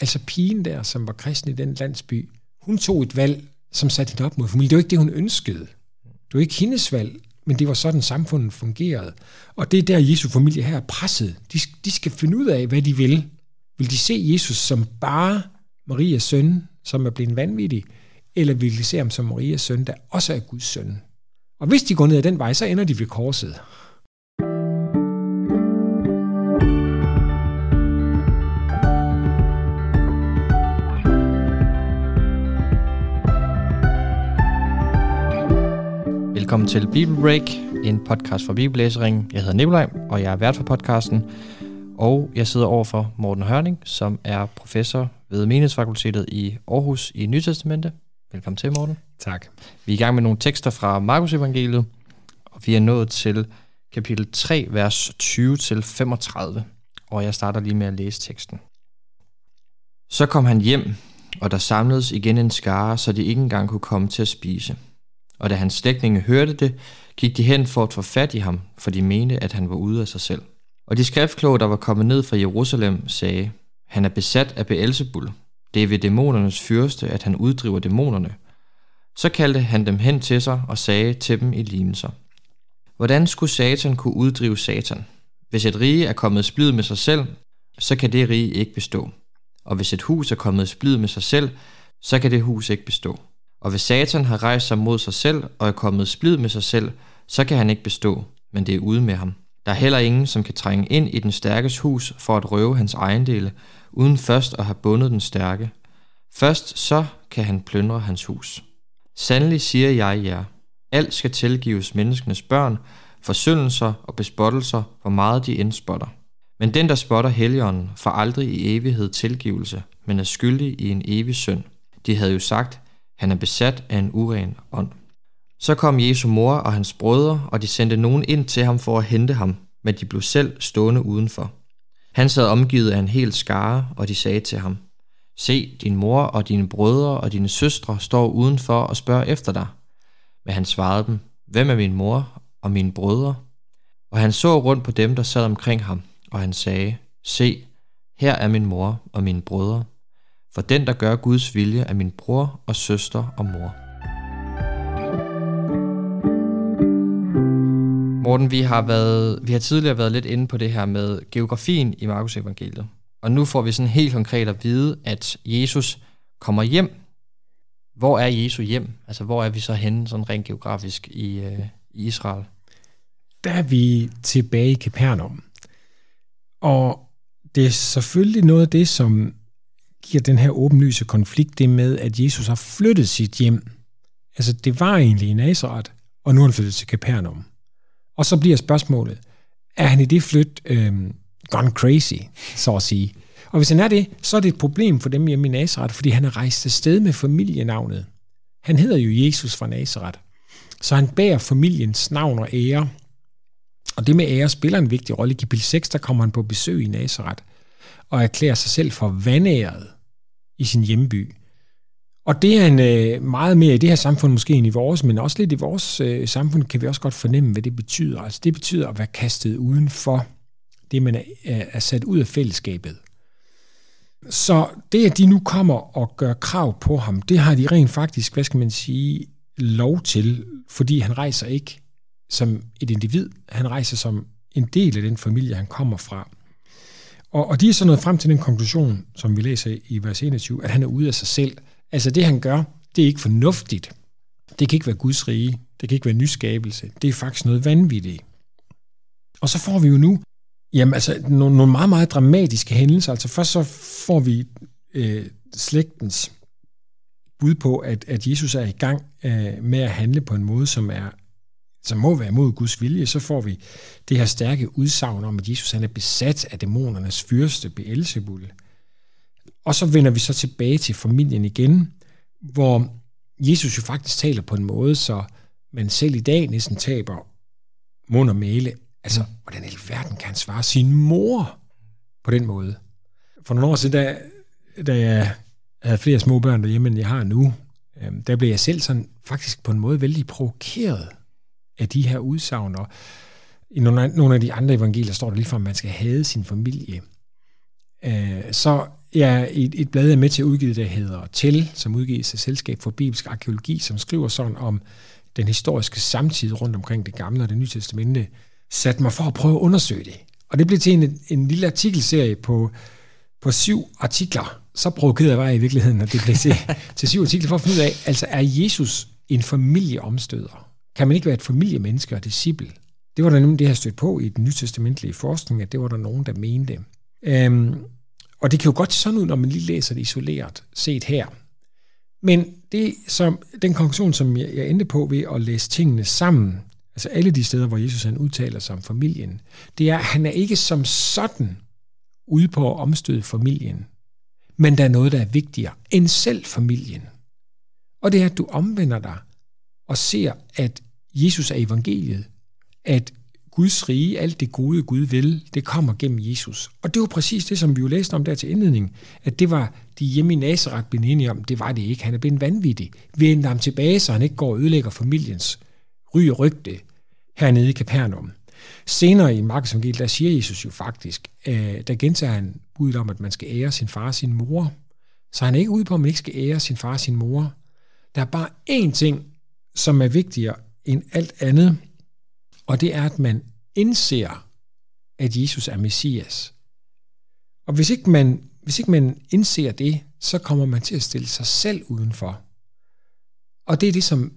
Altså pigen der, som var kristen i den landsby, hun tog et valg, som satte hende op mod familien. Det var ikke det, hun ønskede. Det var ikke hendes valg, men det var sådan, samfundet fungerede. Og det er der, Jesu familie her er presset. De, de skal finde ud af, hvad de vil. Vil de se Jesus som bare Marias søn, som er blevet vanvittig, eller vil de se ham som Marias søn, der også er Guds søn? Og hvis de går ned ad den vej, så ender de ved korset. Velkommen til Bible Break, en podcast fra Bibellæsering. Jeg hedder Nikolaj, og jeg er vært for podcasten. Og jeg sidder over for Morten Hørning, som er professor ved Menighedsfakultetet i Aarhus i Nytestamentet. Velkommen til, Morten. Tak. Vi er i gang med nogle tekster fra Markus Evangeliet, og vi er nået til kapitel 3, vers 20-35. Og jeg starter lige med at læse teksten. Så kom han hjem, og der samledes igen en skare, så de ikke engang kunne komme til at spise. Og da hans slægtninge hørte det, gik de hen for at få fat i ham, for de mente, at han var ude af sig selv. Og de skriftkloge, der var kommet ned fra Jerusalem, sagde, han er besat af Beelzebul. Det er ved dæmonernes fyrste, at han uddriver dæmonerne. Så kaldte han dem hen til sig og sagde til dem i lignelser. Hvordan skulle Satan kunne uddrive Satan? Hvis et rige er kommet splid med sig selv, så kan det rige ikke bestå. Og hvis et hus er kommet splid med sig selv, så kan det hus ikke bestå. Og hvis Satan har rejst sig mod sig selv og er kommet splid med sig selv, så kan han ikke bestå, men det er ude med ham. Der er heller ingen, som kan trænge ind i den stærkes hus for at røve hans ejendele, uden først at have bundet den stærke. Først så kan han plyndre hans hus. Sandelig siger jeg jer, alt skal tilgives menneskenes børn, forsyndelser og bespottelser, hvor meget de indspotter. Men den, der spotter helligånden, får aldrig i evighed tilgivelse, men er skyldig i en evig synd. De havde jo sagt, han er besat af en uren ånd. Så kom Jesu mor og hans brødre, og de sendte nogen ind til ham for at hente ham, men de blev selv stående udenfor. Han sad omgivet af en hel skare, og de sagde til ham, Se, din mor og dine brødre og dine søstre står udenfor og spørger efter dig. Men han svarede dem, Hvem er min mor og mine brødre? Og han så rundt på dem, der sad omkring ham, og han sagde, Se, her er min mor og mine brødre. For den, der gør Guds vilje, er min bror og søster og mor. Morten, vi har, været, vi har tidligere været lidt inde på det her med geografien i Markus evangeliet. Og nu får vi sådan helt konkret at vide, at Jesus kommer hjem. Hvor er Jesu hjem? Altså, hvor er vi så henne sådan rent geografisk i, øh, i Israel? Der er vi tilbage i Capernaum. Og det er selvfølgelig noget af det, som giver den her åbenlyse konflikt, det med, at Jesus har flyttet sit hjem. Altså, det var egentlig i Nazareth, og nu er han flyttet til Capernaum. Og så bliver spørgsmålet, er han i det flyt øh, gone crazy, så at sige? Og hvis han er det, så er det et problem for dem hjemme i Nazareth, fordi han er rejst afsted med familienavnet. Han hedder jo Jesus fra Nazareth. Så han bærer familiens navn og ære. Og det med ære spiller en vigtig rolle. I kapitel 6, der kommer han på besøg i Nazareth og erklærer sig selv for vandæret i sin hjemby. Og det er en øh, meget mere i det her samfund måske end i vores, men også lidt i vores øh, samfund kan vi også godt fornemme, hvad det betyder. Altså det betyder at være kastet uden for det, man er, er sat ud af fællesskabet. Så det, at de nu kommer og gør krav på ham, det har de rent faktisk, hvad skal man sige, lov til, fordi han rejser ikke som et individ, han rejser som en del af den familie, han kommer fra. Og, og de er så nået frem til den konklusion, som vi læser i vers 21, at han er ude af sig selv. Altså det, han gør, det er ikke fornuftigt. Det kan ikke være Guds rige. Det kan ikke være nyskabelse. Det er faktisk noget vanvittigt. Og så får vi jo nu jamen, altså, nogle, nogle meget, meget dramatiske hændelser. Altså først så får vi øh, slægtens bud på, at, at Jesus er i gang øh, med at handle på en måde, som er som må være mod Guds vilje, så får vi det her stærke udsagn om, at Jesus han er besat af dæmonernes fyrste, Beelzebul. Og så vender vi så tilbage til familien igen, hvor Jesus jo faktisk taler på en måde, så man selv i dag næsten taber mund og male. Altså, hvordan i verden kan han svare sin mor på den måde? For nogle år siden, da, da jeg havde flere små børn derhjemme, end jeg har nu, øhm, der blev jeg selv sådan faktisk på en måde vældig provokeret af de her udsagn. Og i nogle af, de andre evangelier står der lige for, at man skal have sin familie. Øh, så Ja, et, et blad er med til at udgive, der hedder Til, som udgives af Selskab for Bibelsk Arkeologi, som skriver sådan om den historiske samtid rundt omkring det gamle og det nye testamente, satte mig for at prøve at undersøge det. Og det blev til en, en lille artikelserie på, på syv artikler. Så provokerede jeg i virkeligheden, at det blev til, til syv artikler for at finde ud af, altså er Jesus en familieomstøder? Kan man ikke være et familiemenneske og disciple? Det var der nemlig det, her stødt på i den nytestamentlige forskning, at det var der nogen, der mente. Øhm, og det kan jo godt se sådan ud, når man lige læser det isoleret set her. Men det, som, den konklusion, som jeg, jeg endte på ved at læse tingene sammen, altså alle de steder, hvor Jesus han udtaler sig om familien, det er, at han er ikke som sådan ude på at omstøde familien, men der er noget, der er vigtigere end selv familien. Og det er, at du omvender dig og ser, at Jesus er evangeliet, at Guds rige, alt det gode Gud vil, det kommer gennem Jesus. Og det var præcis det, som vi jo læste om der til indledning, at det var de hjemme i Nazareth blevet enige om, det var det ikke. Han er blevet vanvittig. Vi endte ham tilbage, så han ikke går og ødelægger familiens ry og rygte hernede i Capernaum. Senere i Markus Evangeliet, der siger Jesus jo faktisk, øh, der gentager han budet om, at man skal ære sin far og sin mor. Så han er ikke ude på, at man ikke skal ære sin far og sin mor. Der er bare én ting, som er vigtigere end alt andet, og det er, at man indser, at Jesus er Messias. Og hvis ikke man, hvis ikke man indser det, så kommer man til at stille sig selv udenfor. Og det er det, som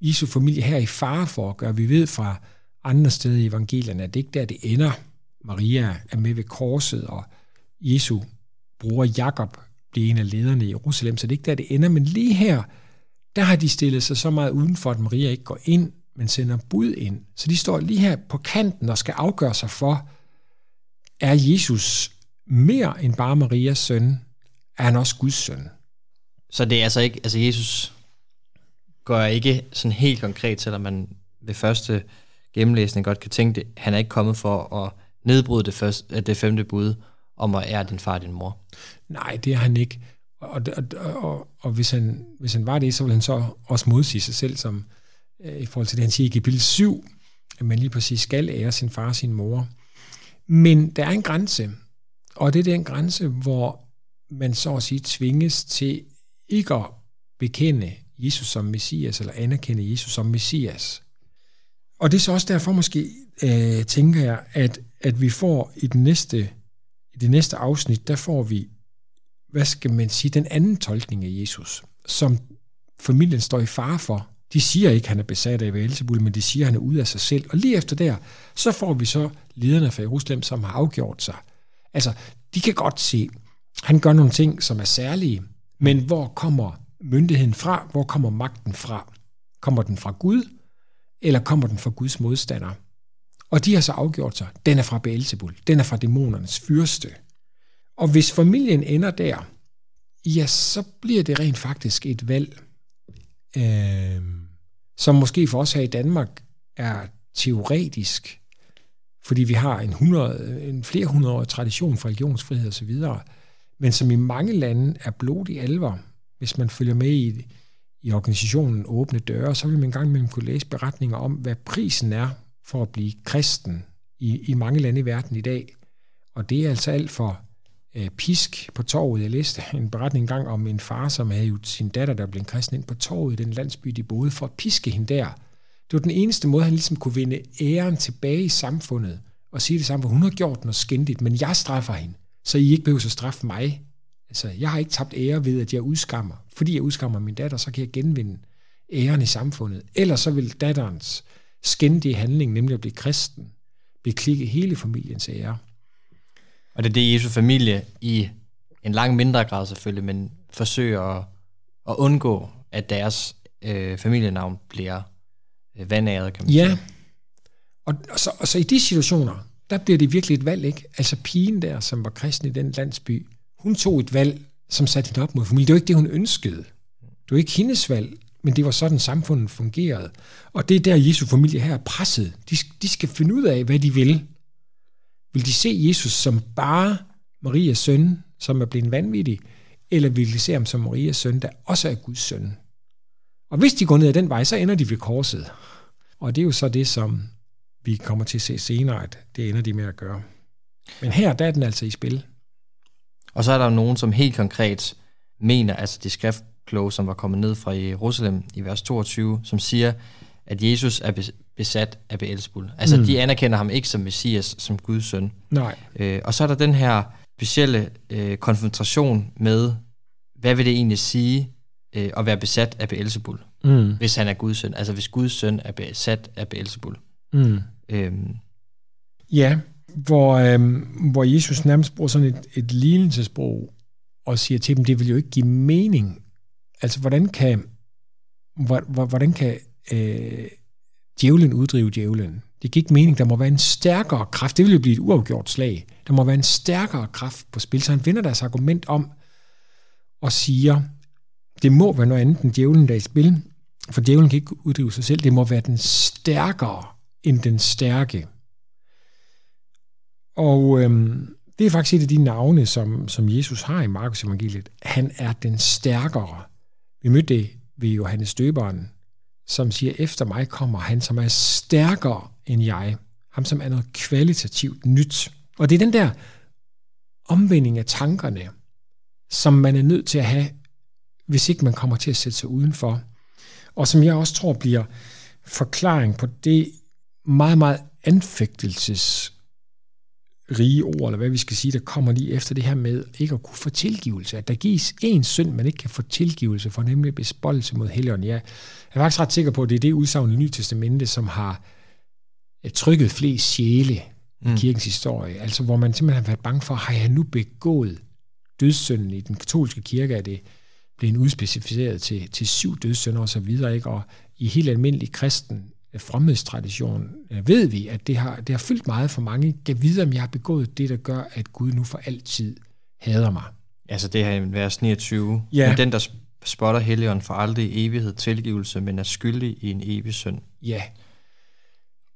Jesu familie her i fare for at gøre. Vi ved fra andre steder i evangelierne, at det ikke der, det ender. Maria er med ved korset, og Jesu bror Jakob bliver en af lederne i Jerusalem, så det er ikke der, det ender. Men lige her, der har de stillet sig så meget udenfor, at Maria ikke går ind men sender bud ind. Så de står lige her på kanten og skal afgøre sig for, er Jesus mere end bare Marias søn? Er han også Guds søn? Så det er altså ikke, altså Jesus går ikke sådan helt konkret, selvom man ved første gennemlæsning godt kan tænke det, han er ikke kommet for at nedbryde det, første, det femte bud om at ære din far og din mor. Nej, det er han ikke. Og, og, og, og, hvis, han, hvis han var det, så ville han så også modsige sig selv som, øh, i forhold til det, han siger i kapitel 7, at man lige præcis skal ære sin far og sin mor. Men der er en grænse, og det er den grænse, hvor man så at sige tvinges til ikke at bekende Jesus som Messias, eller anerkende Jesus som Messias. Og det er så også derfor måske, øh, tænker jeg, at, at vi får i, den næste, i det næste afsnit, der får vi, hvad skal man sige, den anden tolkning af Jesus, som familien står i fare for, de siger ikke, at han er besat af Beelzebul, men de siger, at han er ude af sig selv. Og lige efter der, så får vi så lederne fra Jerusalem, som har afgjort sig. Altså, de kan godt se, at han gør nogle ting, som er særlige, men hvor kommer myndigheden fra? Hvor kommer magten fra? Kommer den fra Gud, eller kommer den fra Guds modstander? Og de har så afgjort sig, den er fra Beelzebul, den er fra dæmonernes fyrste. Og hvis familien ender der, ja, så bliver det rent faktisk et valg. Øh, som måske for os her i Danmark er teoretisk, fordi vi har en, 100, en flere hundrede år tradition for religionsfrihed osv., men som i mange lande er blodig alvor. Hvis man følger med i, i organisationen Åbne Døre, så vil man engang imellem kunne læse beretninger om, hvad prisen er for at blive kristen i, i mange lande i verden i dag. Og det er altså alt for øh, pisk på torvet. Jeg læste en beretning engang om en far, som havde jo sin datter, der blev kristen ind på torvet i den landsby, de boede, for at piske hende der. Det var den eneste måde, han ligesom kunne vinde æren tilbage i samfundet og sige det samme, for hun har gjort noget skændigt, men jeg straffer hende, så I ikke behøver at straffe mig. Altså, jeg har ikke tabt ære ved, at jeg udskammer. Fordi jeg udskammer min datter, så kan jeg genvinde æren i samfundet. Ellers så vil datterens skændige handling, nemlig at blive kristen, beklikke hele familiens ære. Og det er det, Jesu familie i en lang mindre grad selvfølgelig, men forsøger at, at undgå, at deres øh, familienavn bliver øh, vandæret, kan man ja. sige. Og, og, så, og så i de situationer, der bliver det virkelig et valg, ikke? Altså pigen der, som var kristen i den landsby, hun tog et valg, som satte hende op mod familien. Det var ikke det, hun ønskede. Det var ikke hendes valg, men det var sådan, samfundet fungerede. Og det er der, Jesu familie her er presset. De, de skal finde ud af, hvad de vil. Vil de se Jesus som bare Marias søn, som er blevet vanvittig, eller vil de se ham som Marias søn, der også er Guds søn? Og hvis de går ned ad den vej, så ender de ved korset. Og det er jo så det, som vi kommer til at se senere, at det ender de med at gøre. Men her der er den altså i spil. Og så er der jo nogen, som helt konkret mener, altså de skriftkloge, som var kommet ned fra Jerusalem i vers 22, som siger, at Jesus er besat af Beelzebul. Altså, mm. de anerkender ham ikke som Messias, som Guds søn. Nej. Øh, og så er der den her specielle øh, konfrontation med, hvad vil det egentlig sige øh, at være besat af Beelzebul, mm. hvis han er Guds søn? Altså, hvis Guds søn er besat af Beelzebul. Mm. Øhm. Ja, hvor, øhm, hvor Jesus nærmest bruger sådan et, et lignelsesprog og siger til dem, det vil jo ikke give mening. Altså, hvordan kan, hvordan kan øh, djævlen uddrive djævlen? Det giver ikke mening. Der må være en stærkere kraft. Det vil jo blive et uafgjort slag. Der må være en stærkere kraft på spil. Så han vender deres argument om og siger, det må være noget andet end djævlen, der er i spil. For djævlen kan ikke uddrive sig selv. Det må være den stærkere end den stærke. Og øhm, det er faktisk et af de navne, som, som Jesus har i Markus evangeliet. Han er den stærkere. Vi mødte det ved Johannes Døberen, som siger, efter mig kommer han, som er stærkere end jeg. Ham, som er noget kvalitativt nyt. Og det er den der omvending af tankerne, som man er nødt til at have, hvis ikke man kommer til at sætte sig udenfor. Og som jeg også tror bliver forklaring på det meget, meget anfægtelses rige ord, eller hvad vi skal sige, der kommer lige efter det her med ikke at kunne få tilgivelse. At der gives en synd, man ikke kan få tilgivelse for, nemlig bespoldelse mod helligånden. Jeg er faktisk ret sikker på, at det er det udsagn i Nye Testamente, som har trykket flest sjæle i mm. kirkens historie. Altså hvor man simpelthen har været bange for, har jeg nu begået dødssynden i den katolske kirke, er det blevet udspecificeret til, til syv dødssynder og så videre, ikke? og i helt almindelig kristen fromhedstradition, øh, ved vi, at det har, det har fyldt meget for mange. Gav videre, om jeg har begået det, der gør, at Gud nu for altid hader mig. Altså det her i vers 29. Ja. Men den, der spotter Helligånden for aldrig i evighed tilgivelse, men er skyldig i en evig synd. Ja.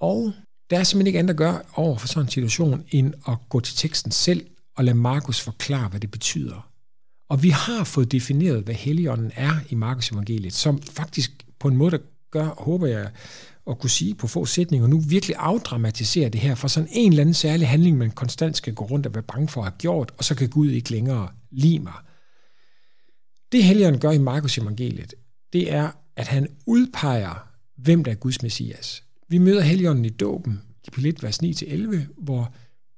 Og der er simpelthen ikke andet at gøre over for sådan en situation, end at gå til teksten selv og lade Markus forklare, hvad det betyder. Og vi har fået defineret, hvad Helligånden er i Markus evangeliet, som faktisk på en måde, der gør, håber jeg, at kunne sige på få sætninger, nu virkelig afdramatisere det her, for sådan en eller anden særlig handling, man konstant skal gå rundt og være bange for at have gjort, og så kan Gud ikke længere lide mig. Det Helligånden gør i Markus evangeliet, det er, at han udpeger, hvem der er Guds messias. Vi møder Helligånden i dåben, i 1, vers 9-11, hvor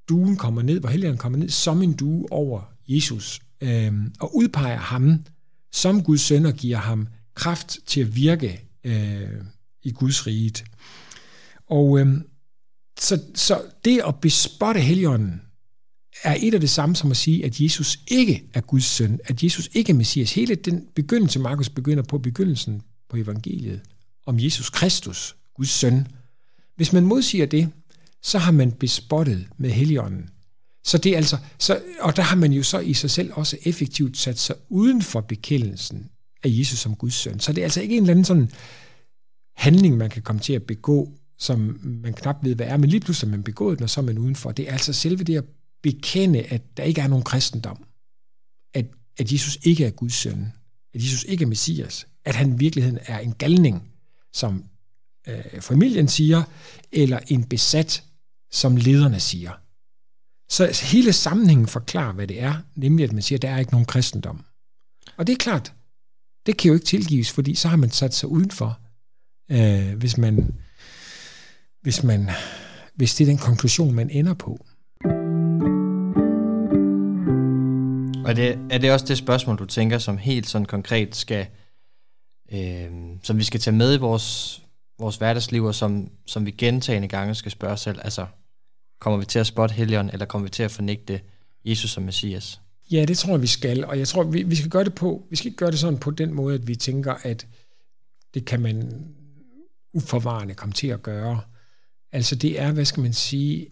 duen kommer ned, hvor Helligånden kommer ned som en due over Jesus, øh, og udpeger ham som Guds søn og giver ham kraft til at virke øh, i Guds riget. Og øh, så, så det at bespotte heligånden er et af det samme som at sige, at Jesus ikke er Guds søn, at Jesus ikke er Messias. Hele den begyndelse, Markus begynder på begyndelsen på evangeliet, om Jesus Kristus, Guds søn. Hvis man modsiger det, så har man bespottet med heligånden. Så det er altså, så, og der har man jo så i sig selv også effektivt sat sig uden for bekendelsen af Jesus som Guds søn. Så det er altså ikke en eller anden sådan handling, man kan komme til at begå, som man knap ved, hvad er, men lige pludselig er man begået den, og så er man udenfor. Det er altså selve det at bekende, at der ikke er nogen kristendom. At, at Jesus ikke er Guds søn. At Jesus ikke er Messias. At han i virkeligheden er en galning, som øh, familien siger, eller en besat, som lederne siger. Så hele sammenhængen forklarer, hvad det er, nemlig at man siger, at der er ikke nogen kristendom. Og det er klart, det kan jo ikke tilgives, fordi så har man sat sig udenfor øh, hvis man hvis man hvis det er den konklusion, man ender på. Og det, er det også det spørgsmål, du tænker, som helt sådan konkret skal, øh, som vi skal tage med i vores, vores hverdagsliv, og som, som vi gentagende gange skal spørge selv, altså, kommer vi til at spotte Helion, eller kommer vi til at fornægte Jesus som Messias? Ja, det tror jeg, vi skal, og jeg tror, vi, vi skal gøre det på, vi skal ikke gøre det sådan på den måde, at vi tænker, at det kan man uforvarende komme til at gøre. Altså det er, hvad skal man sige,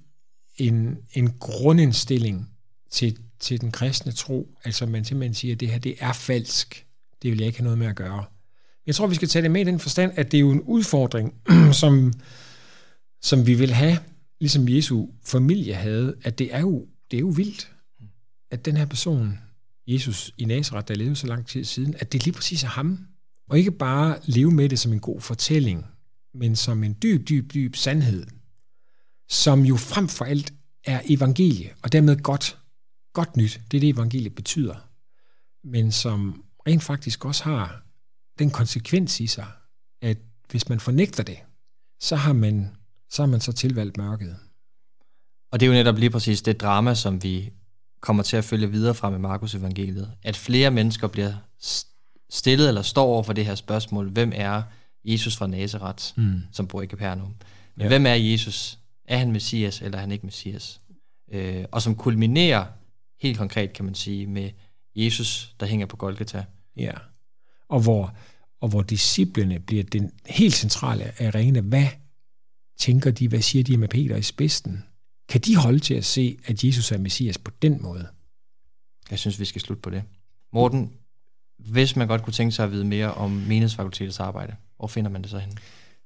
en, en grundindstilling til, til den kristne tro. Altså man simpelthen siger, at det her det er falsk. Det vil jeg ikke have noget med at gøre. Jeg tror, vi skal tage det med i den forstand, at det er jo en udfordring, som, som vi vil have, ligesom Jesu familie havde, at det er jo, det er jo vildt, at den her person, Jesus i Nazareth, der levede så lang tid siden, at det lige præcis er ham. Og ikke bare leve med det som en god fortælling, men som en dyb, dyb, dyb sandhed, som jo frem for alt er evangelie, og dermed godt. godt nyt. Det er det, evangeliet betyder. Men som rent faktisk også har den konsekvens i sig, at hvis man fornægter det, så har man så, har man så tilvalgt mørket. Og det er jo netop lige præcis det drama, som vi kommer til at følge videre fra med Markus evangeliet. At flere mennesker bliver stillet eller står over for det her spørgsmål. Hvem er Jesus fra Nazareth, mm. som bor i Capernaum? Ja. Hvem er Jesus? Er han Messias, eller er han ikke Messias? Øh, og som kulminerer helt konkret, kan man sige, med Jesus, der hænger på Golgata. Ja, og hvor, og hvor disciplene bliver den helt centrale arena. Hvad tænker de, hvad siger de med Peter i spidsen? Kan de holde til at se, at Jesus er Messias på den måde? Jeg synes, vi skal slutte på det. Morten, hvis man godt kunne tænke sig at vide mere om menighedsfakultetets arbejde, hvor finder man det så henne?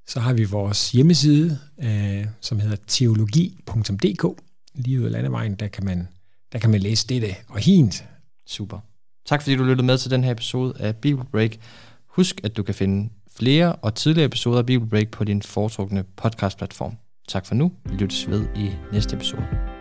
Så har vi vores hjemmeside, øh, som hedder teologi.dk. Lige ud af landevejen, der kan man, der kan man læse dette og hint. Super. Tak fordi du lyttede med til den her episode af Bible Break. Husk, at du kan finde flere og tidligere episoder af Bible Break på din foretrukne podcast-platform. Tak for nu. Vi lyttes ved i næste episode.